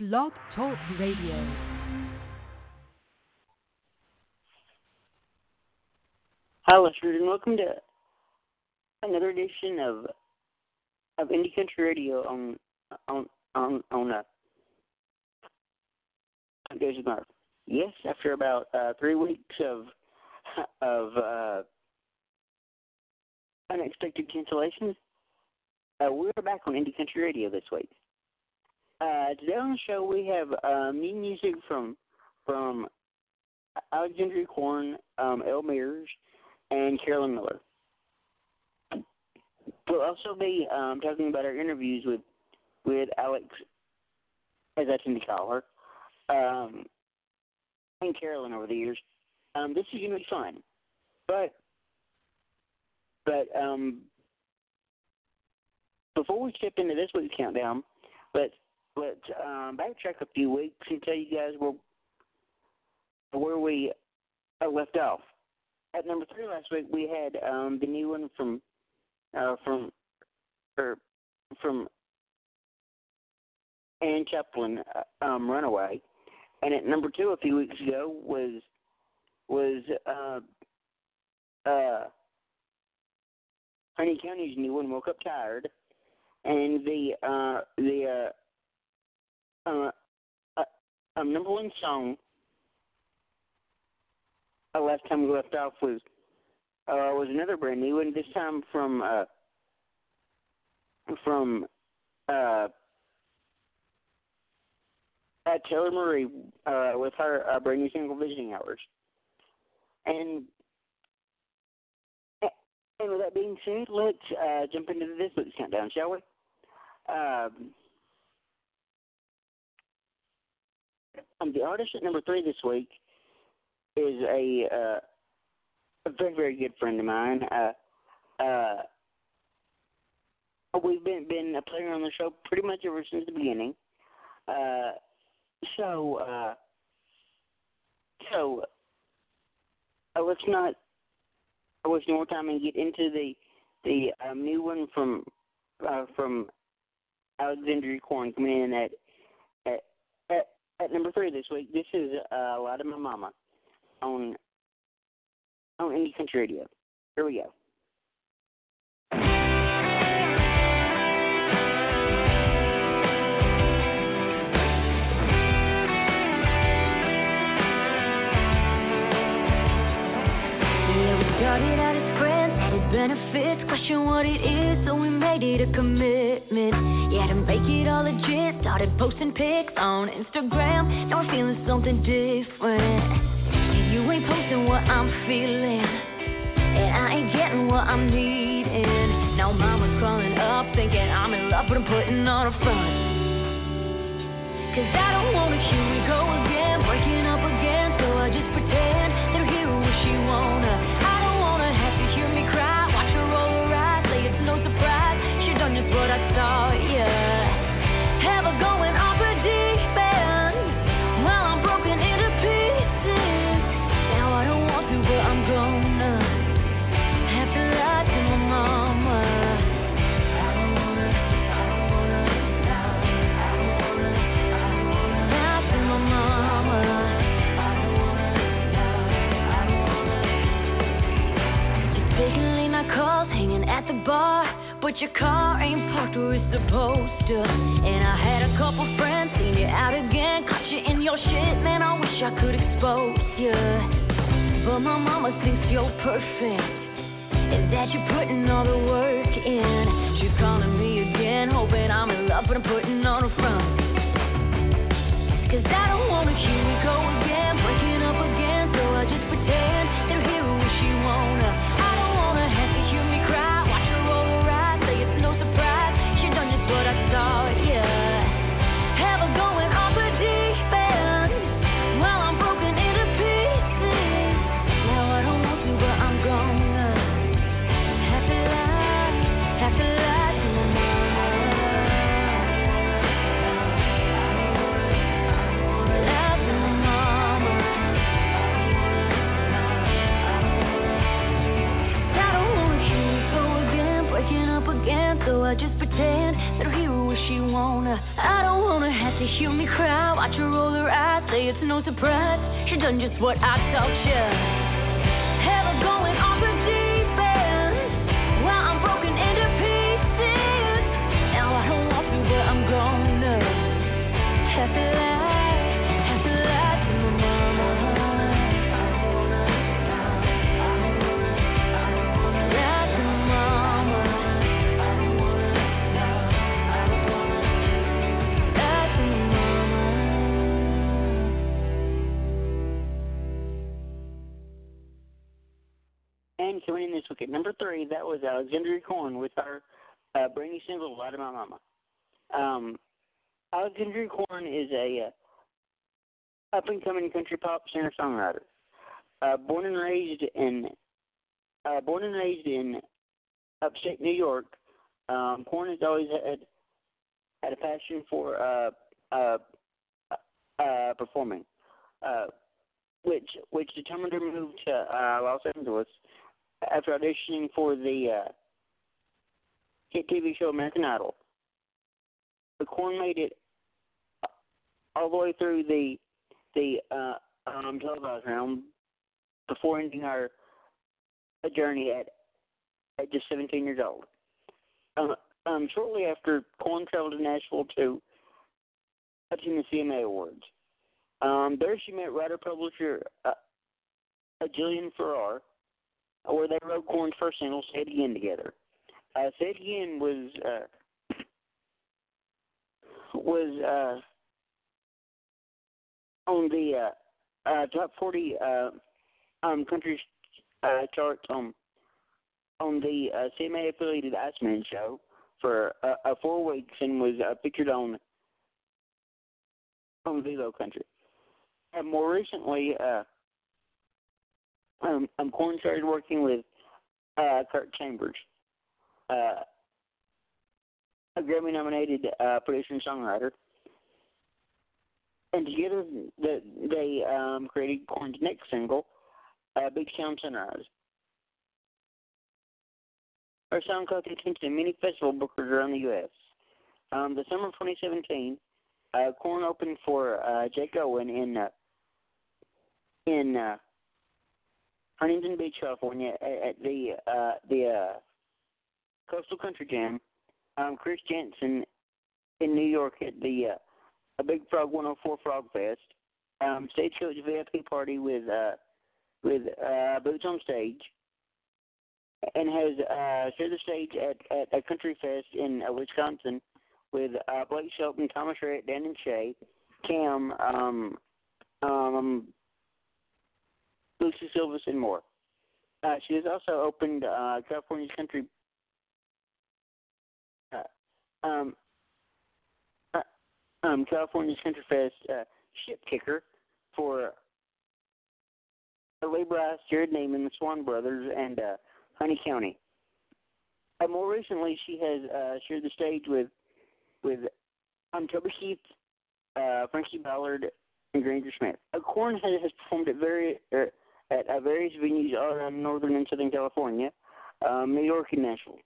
Blog Talk Radio. Hi, listeners, and welcome to another edition of of Indie Country Radio on on on on uh, Days of Mark. Yes, after about uh, three weeks of of uh, unexpected cancellations, uh, we're back on Indie Country Radio this week. Uh, today on the show we have uh, new music from from Alexandria Corn, um, Elle Mears, and Carolyn Miller. We'll also be um, talking about our interviews with with Alex, as I tend to call her, um, and Carolyn over the years. Um, this is going to be fun, but but um, before we step into this week's countdown, let's let's um, backtrack a few weeks and tell you guys where where we uh, left off. At number three last week, we had um, the new one from uh, from or from Ann Chaplin, uh, um, Runaway, and at number two a few weeks ago was was uh, uh, Honey County's new one, Woke Up Tired, and the uh, the uh, uh, um, number one song uh, last time we left off was uh, was another brand new one. This time from uh, from uh, uh, Taylor Marie uh, with her uh, brand new single "Visiting Hours." And and with that being said, let's uh, jump into this week's countdown, shall we? Um, um, the artist at number three this week is a uh, a very very good friend of mine. Uh, uh, we've been been a player on the show pretty much ever since the beginning. Uh, so uh, so uh, let's not waste more time and get into the the um, new one from uh, from Alexandria Corn coming in at, at number three this week. This is uh, a lot of my mama on on Indie Country Radio. Here we go. out benefits, question what it is, so we made it a commitment. Yeah, to make it all legit, started posting pics on Instagram. Now I'm feeling something different. You ain't posting what I'm feeling, and I ain't getting what I'm needing. Now mama's crawling up, thinking I'm in love, but I'm putting on a front. Cause I don't wanna, here we go again, breaking up again, so I just pretend your car ain't parked where it's supposed to. And I had a couple friends, seen you out again. Caught you in your shit, man. I wish I could expose you. But my mama thinks you're perfect. And that you're putting all the work in. She's calling me again, hoping I'm in love, but I'm putting on a front. Cause I don't wanna hear we go again, what I Coming in this week at number three, that was Alexandria Corn with her uh, brand new single, Lie to My Mama. Um, Alexandria Corn is a uh, up and coming country pop singer songwriter. Uh, born and raised in uh, born and raised in upstate New York, um, Corn has always had had a passion for uh, uh, uh, performing, uh, which which determined her move to uh, Los Angeles after auditioning for the uh, hit TV show American Idol. The Corn made it all the way through the the uh, um, televised round before ending our a journey at at just 17 years old. Um, um, shortly after, Corn traveled to Nashville to attend the CMA Awards. Um, there, she met writer-publisher uh, uh, Jillian Farrar, where they wrote Corn's first single, "Say It Again" together. Uh, "Say It Again" was uh, was uh, on the uh, uh, top 40 uh, um, country charts on on the CMA affiliated Iceman show for four weeks and was featured on on Vivo Country. And more recently, um, um, Corn started working with uh, Kurt Chambers, uh, a Grammy-nominated uh, producer and songwriter, and together the, they um, created Corn's next single, uh, "Big Town Sunrise." Our song caught the attention of many festival bookers around the U.S. Um, the summer of 2017, uh, Corn opened for uh, Jake Owen in uh, in uh, Huntington Beach, California, at, at the uh, the uh, Coastal Country Jam. Um, Chris Janson in New York at the uh, a Big Frog 104 Frog Fest. Um, Stagecoach VIP party with uh, with uh, Boots on Stage, and has uh, shared the stage at, at a country fest in uh, Wisconsin with uh, Blake Shelton, Thomas Rhett, Dan and Shay, Cam, um, um, Lucy Silvas, and more. Uh, she has also opened uh, California's country. Uh, um, uh, um, California's Country Fest uh, ship kicker for Ray Bryce, Jerrod Niemann, the Swon Brothers, and uh, Honey County. More recently, she has shared the stage with with um, Toby Keith, Frankie Ballard, and Granger Smith. Uh, Corn has, has performed at very er, at uh, various venues all around Northern and Southern California, um, New York, and Nashville.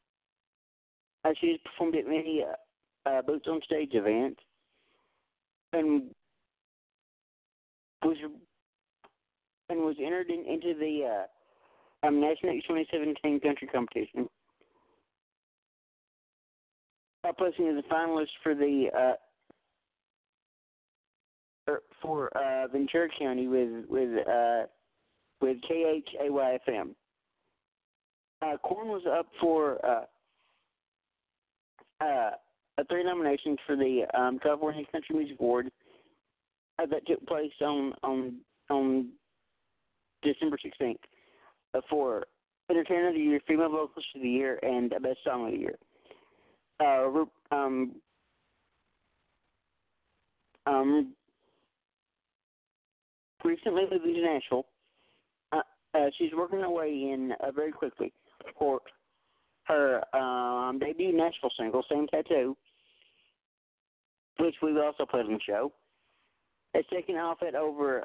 Uh, she has performed at many uh, uh, boots on stage events, and was and was entered in, into the uh, um, National 2017 country competition. Uh, placing as a finalist for the uh, er, for uh, Ventura County with with uh, with KHAYFM. Uh, Corn was up for uh, uh, three nominations for the um, California Country Music Award uh, that took place on on on December 16th uh, for Entertainer of the Year, Female Vocalist of the Year, and uh, Best Song of the Year. Uh, um, um, recently moved to Nashville. Uh, she's working her way in uh, very quickly for her um, debut Nashville single, Same Tattoo, which we've also played on the show. It's taken off at over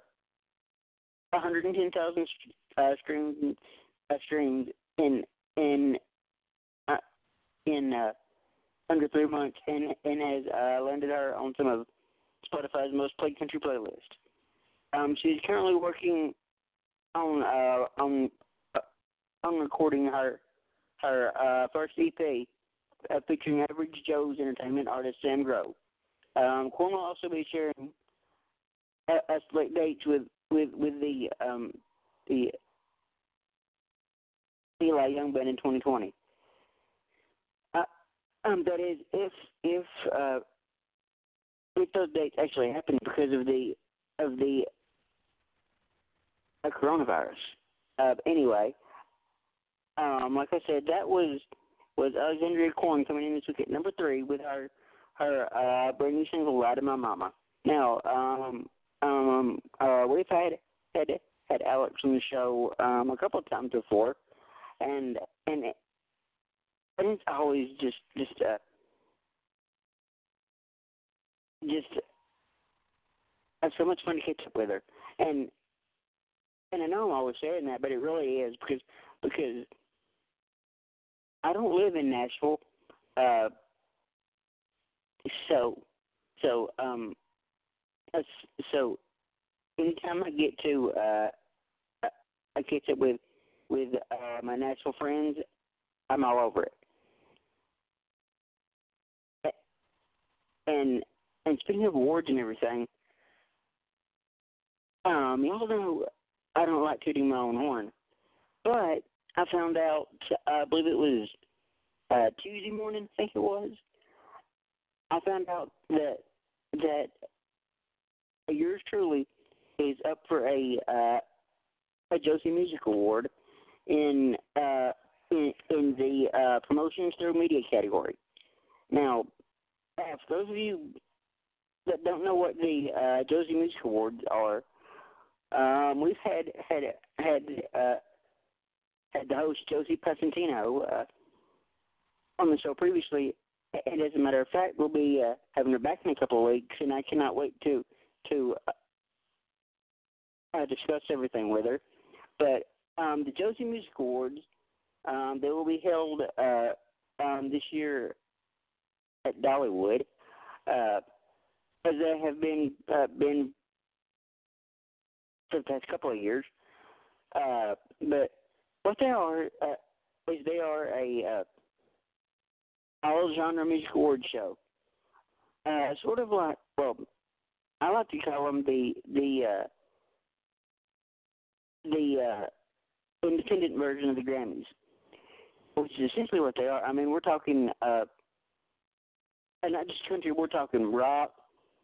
110,000 uh, streams uh, streams in in uh, in uh, under three months, and and has uh, landed her on some of Spotify's most played country playlist. Um, she's currently working on uh, on uh, on recording her her uh, first EP uh, featuring Average Joe's entertainment artist Sam Grow. Um, Quinn will also be sharing a select dates with with with the um, the Eli Young Band in 2020. Uh, um, that is, if if uh, if those dates actually happen because of the of the uh, coronavirus. Uh, anyway, um, like I said, that was was Alexandria Corn coming in this week at number three with her her uh, brand new single "Ride of My Mama." Now, um, um, uh, we've had had had Alex on the show um, a couple of times before, and and it, and it's always just just uh, just it's so much fun to catch up with her, and and I know I'm always saying that, but it really is because because I don't live in Nashville, uh, so so um so anytime I get to uh I catch up with with uh my Nashville friends, I'm all over it. And and speaking of awards and everything, um, y'all know I don't like tooting my own horn, but I found out I believe it was uh, Tuesday morning, I think it was. I found out that that yours truly is up for a uh, a Josie Music Award in uh, in, in the uh, promotions through media category. Now, for those of you that don't know what the uh, Josie Music Awards are, um, we've had had had uh, had the host Josie Passantino uh, on the show previously, and as a matter of fact, we'll be uh, having her back in a couple of weeks, and I cannot wait to to uh, uh, discuss everything with her. But um, the Josie Music Awards, um, they will be held uh, um, this year at Dollywood, uh, as they have been uh, been for the past couple of years. Uh, but what they are uh, is they are a uh, all genre music award show. Uh, sort of like well, I like to call them the the uh, the uh, independent version of the Grammys, which is essentially what they are. I mean, we're talking uh, and not just country. We're talking rock,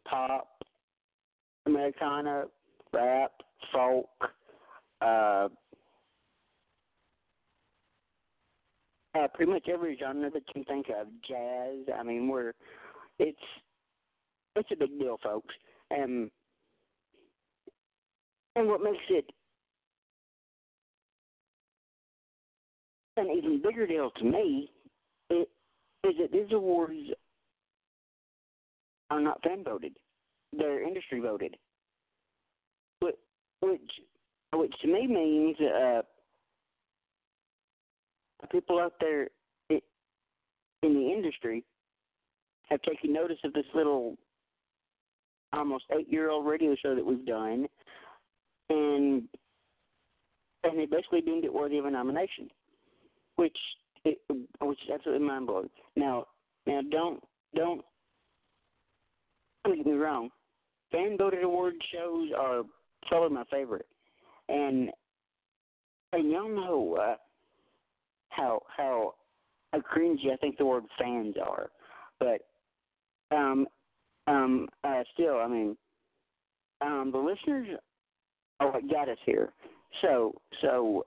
pop, Americana, rap, folk, uh, uh, pretty much every genre that you can think of. Jazz. I mean, we're it's it's a big deal, folks. And and what makes it an even bigger deal to me it, is that these awards are not fan voted; they're industry voted, which which to me means uh, people out there in the industry have taken notice of this little almost eight year old radio show that we've done and and they basically deemed it worthy of a nomination. Which it, which is absolutely mind blowing. Now now don't don't don't get me wrong. Fan voted award shows are probably my favorite. And and y'all know uh, how how cringy I think the word fans are, but um um uh, still I mean um the listeners are what got us here. So so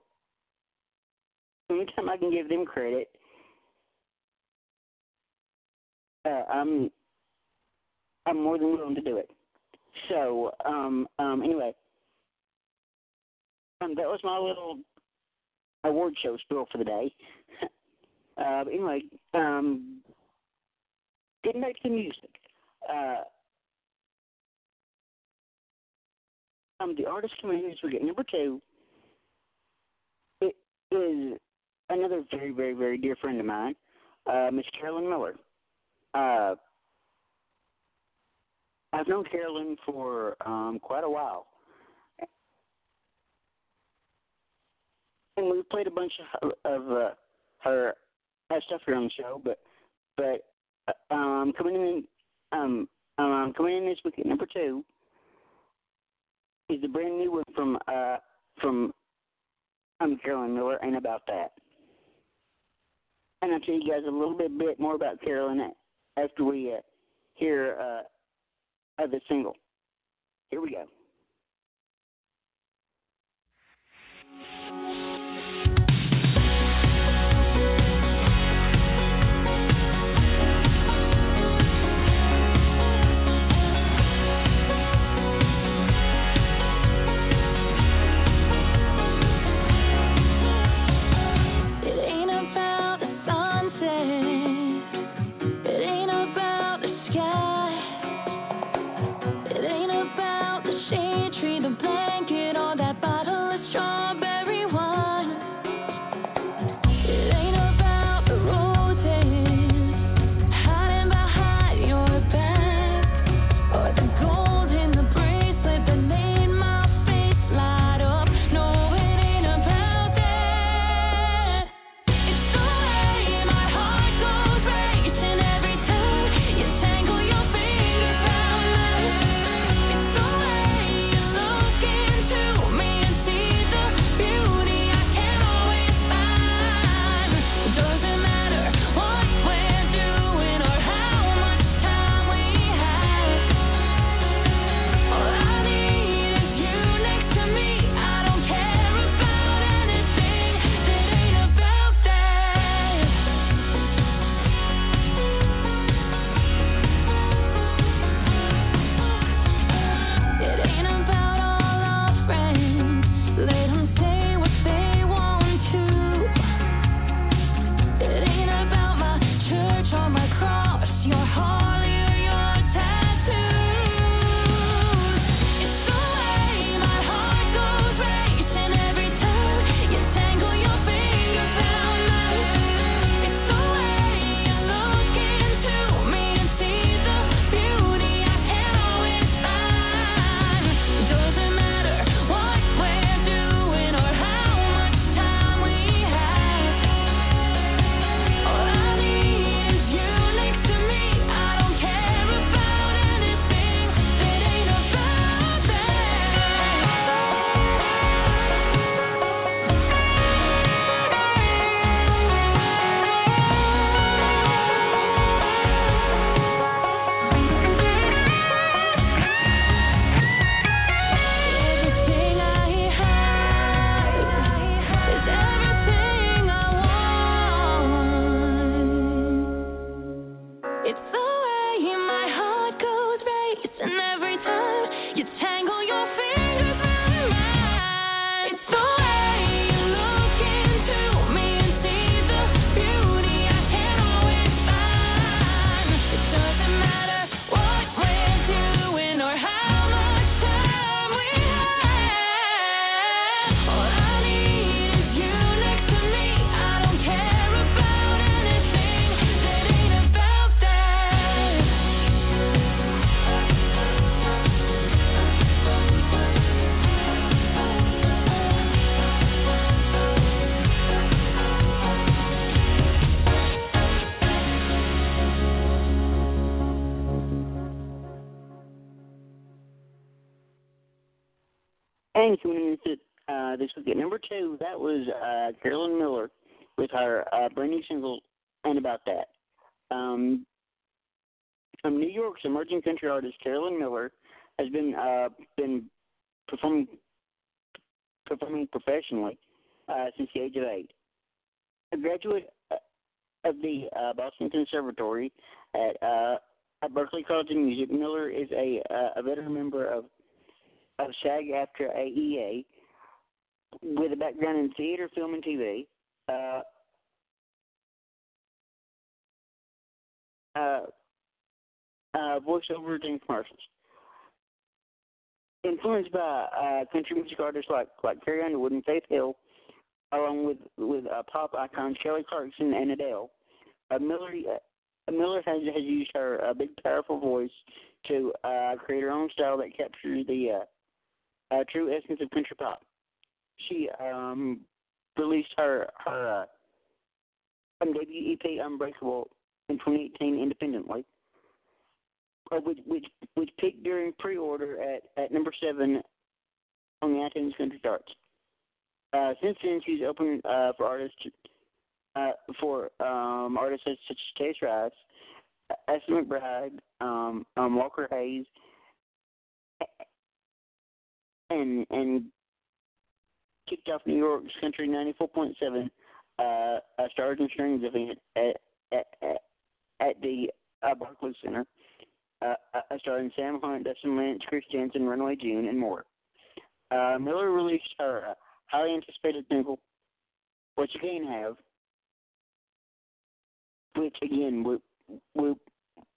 anytime I can give them credit, uh, I'm I'm more than willing to do it. So um um anyway, um, that was my little award show spiel for the day. uh, anyway, um, getting back to music. Uh, um, the artist this week at number two it is another very, very, very dear friend of mine, uh, Miss Carolyn Miller. Uh, I've known Carolyn for um, quite a while, and we've played a bunch of, of uh, her her stuff here on the show. But but uh, um, coming in um, um coming in this week at number two is the brand new one from uh from um Carolyn Miller and about that. And I'll tell you guys a little bit bit more about Carolyn after we uh, hear uh, of the single. Here we go. Two, that was uh, Carolyn Miller with her uh, brand new single "And About That." Um, from New York's emerging country artist Carolyn Miller has been uh, been performing performing professionally uh, since the age of eight. A graduate uh, of the uh, Boston Conservatory at, uh, at Berklee College of Music, Miller is a, uh, a veteran member of of SAG-AFTRA AEA with a background in theater, film, and TV. Uh, uh, uh, voiceovers commercials. Influenced by uh, country music artists like like Carrie Underwood and Faith Hill, along with with uh, pop icons Kelly Clarkson and Adele, uh, Miller uh, Miller has has used her uh, big powerful voice to uh, create her own style that captures the uh, uh, true essence of country pop. She um, released her her uh, debut EP Unbreakable in 2018 independently, uh, which which which peaked during pre-order at at number seven on the iTunes country charts. Uh, since then, she's opened uh, for artists uh, for um, artists such as Chase Rice, Esther McBride, um, um, Walker Hayes, and and kicked off New York's Country 94.7 uh, a Stars and Strings event at at, at, the uh, Barclays Center. Uh, uh, starring Sam Hunt, Dustin Lynch, Chris Janson, Runaway June, and more. Uh, Miller released her uh, highly anticipated single, What You Can't Have, which again we we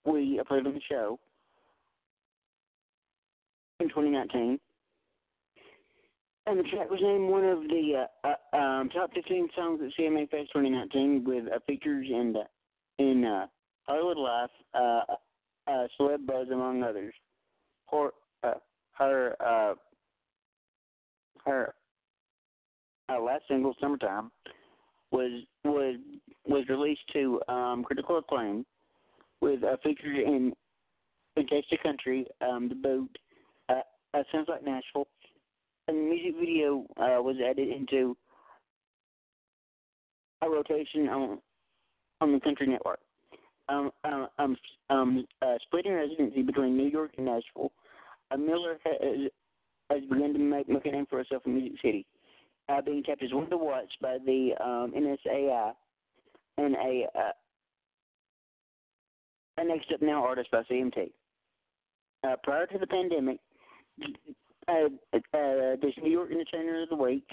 we played on the show in 2019. And the track was named one of the uh, uh, um, top 15 songs at CMA Fest 2019 with uh, features in uh, in uh, Hollywood Life, uh, uh, Celeb Buzz, among others. Her uh, her uh, her uh, last single, "Summertime," was was was released to um, critical acclaim with a feature in of Country, um, the Boot, uh, uh, Sounds Like Nashville, and the music video uh, was added into a rotation on on the Country Network. Um, uh, um, um, uh, splitting residency between New York and Nashville, uh, Miller has, has begun to make, make a name for herself in Music City, uh, being kept as one to watch by the um, NSAI and a uh, a Next Up Now artist by CMT. Uh, prior to the pandemic, uh, uh, this New York Entertainer of the Week,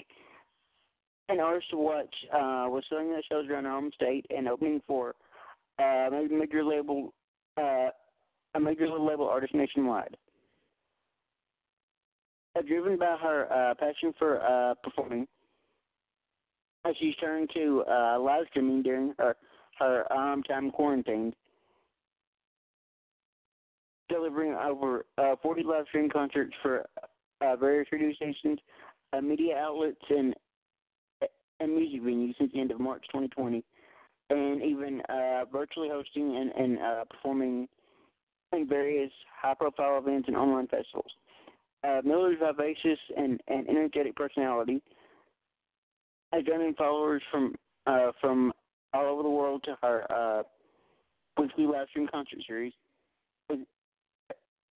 an artist to watch uh, was selling their shows around our home state and opening for uh, major label, uh, a major label artist nationwide. Uh, driven by her uh, passion for uh, performing, uh, she's turned to uh, live streaming during her her um, time quarantined delivering over uh, 40 live stream concerts for uh, various radio stations, uh, media outlets, and and music venues since the end of March 2020, and even uh, virtually hosting and, and uh, performing in various high-profile events and online festivals. Uh, Miller's vivacious and, and energetic personality has drawn followers from uh, from all over the world to her uh, weekly live stream concert series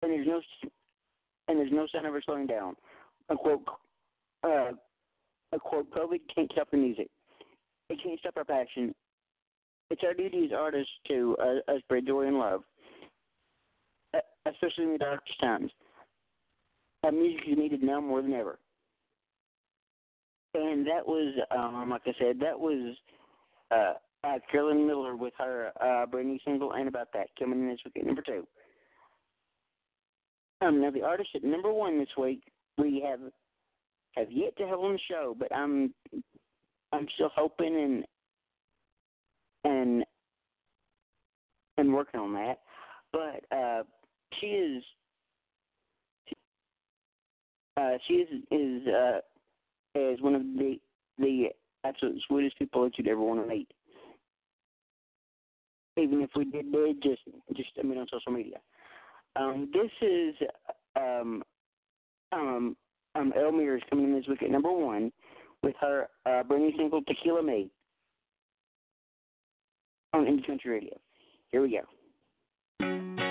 and there's no and there's no sign of her slowing down. A quote, uh, a quote, COVID can't stop the music. It can't stop our passion. It's our duty as artists to uh, spread joy and love, uh, especially in the darkest times. Uh, music is needed now more than ever. And that was, um, like I said, that was uh, uh, Carolyn Miller with her uh, brand new single, and about that, coming in this week number two. Um, now the artist at number one this week we have have yet to have on the show, but I'm I'm still hoping and and and working on that. But uh, she is uh, she is is uh, is one of the the absolute sweetest people that you'd ever want to meet. Even if we did, did just just I mean on social media. Um, this is um, um, um, Elle Mears is coming in this week at number one with her uh, brand new single Tequila Me on Indie Country Radio. Here we go.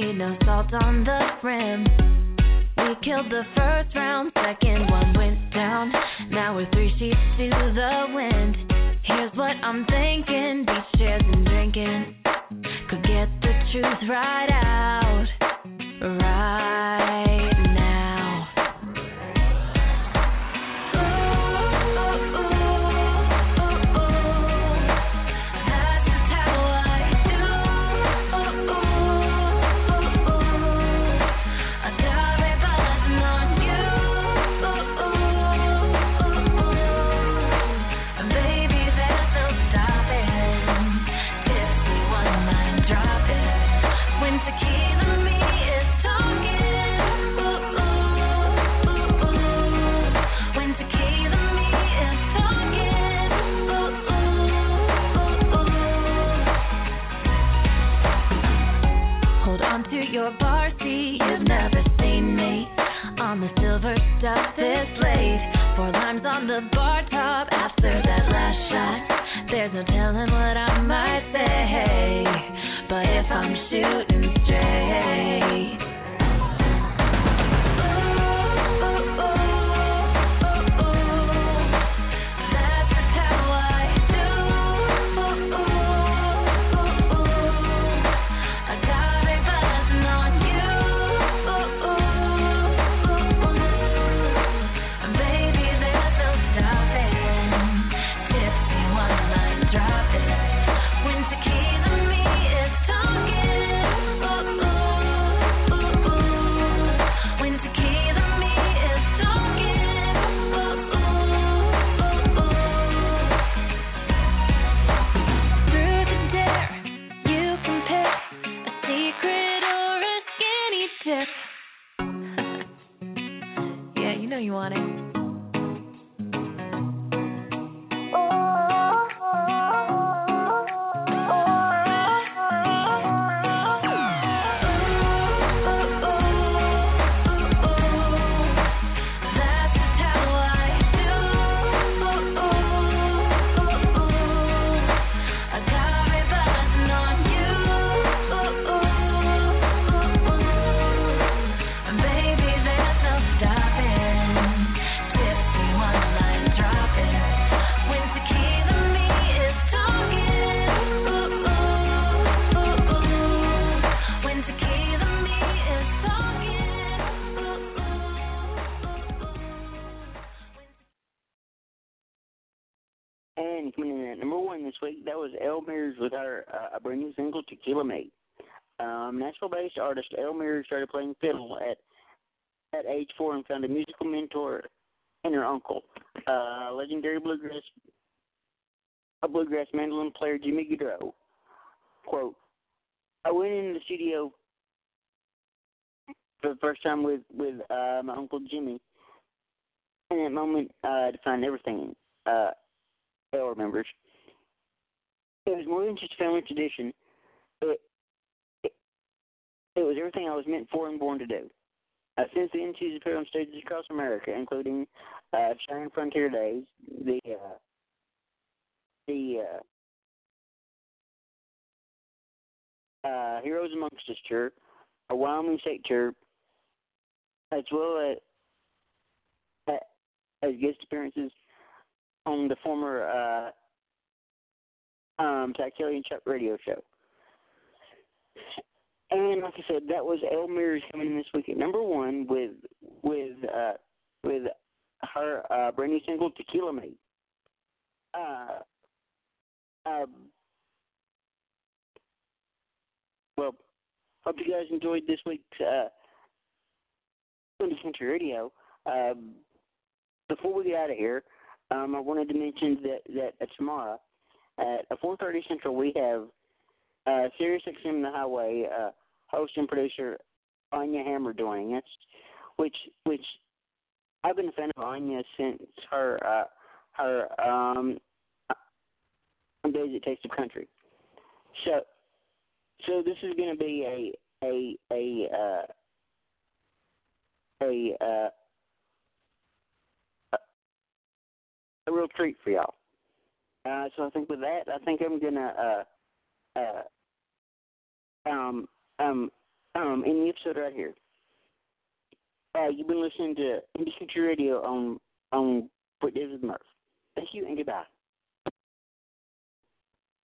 Need no salt on the rim. We killed the first round, second one went down. Now we're three sheets to the wind. Here's what I'm thinking: beach chairs and drinking could get the truth right out. Nashville-based artist Elle Mears started playing fiddle at at age four and found a musical mentor in her uncle, uh, legendary bluegrass a bluegrass mandolin player Jimmy Gaudreau. Quote: I went in the studio for the first time with with uh, my uncle Jimmy. In that moment, uh, to find everything. Uh, Elle remembers. It was more than just family tradition it, it, it was everything I was meant for and born to do. Uh, since then, she's appeared on stages across America, including uh, Cheyenne Frontier Days, the uh, the uh, uh, Heroes Amongst Us tour, a Wyoming State tour, as well as, as guest appearances on the former uh, um, Tactilian Chuck radio show. And like I said, that was Elle Mears coming in this week at number one with with uh, with her uh, brand new single Tequila Mate. Uh, um, well, hope you guys enjoyed this week's uh, Indie Country Radio. Um, before we get out of here, um, I wanted to mention that that uh, tomorrow at 4:30 Central we have uh, Sirius XM The Highway, uh, host and producer Anya Hammer doing it, which which I've been a fan of Anya since her uh, her um, days at Taste of Country. So so this is going to be a a a uh, a uh, a real treat for y'all. Uh, so I think with that, I think I'm gonna uh, uh, um, um, um, in the episode right here. Uh, you've been listening to Indie Future Radio on on Days with Murph. Thank you and goodbye.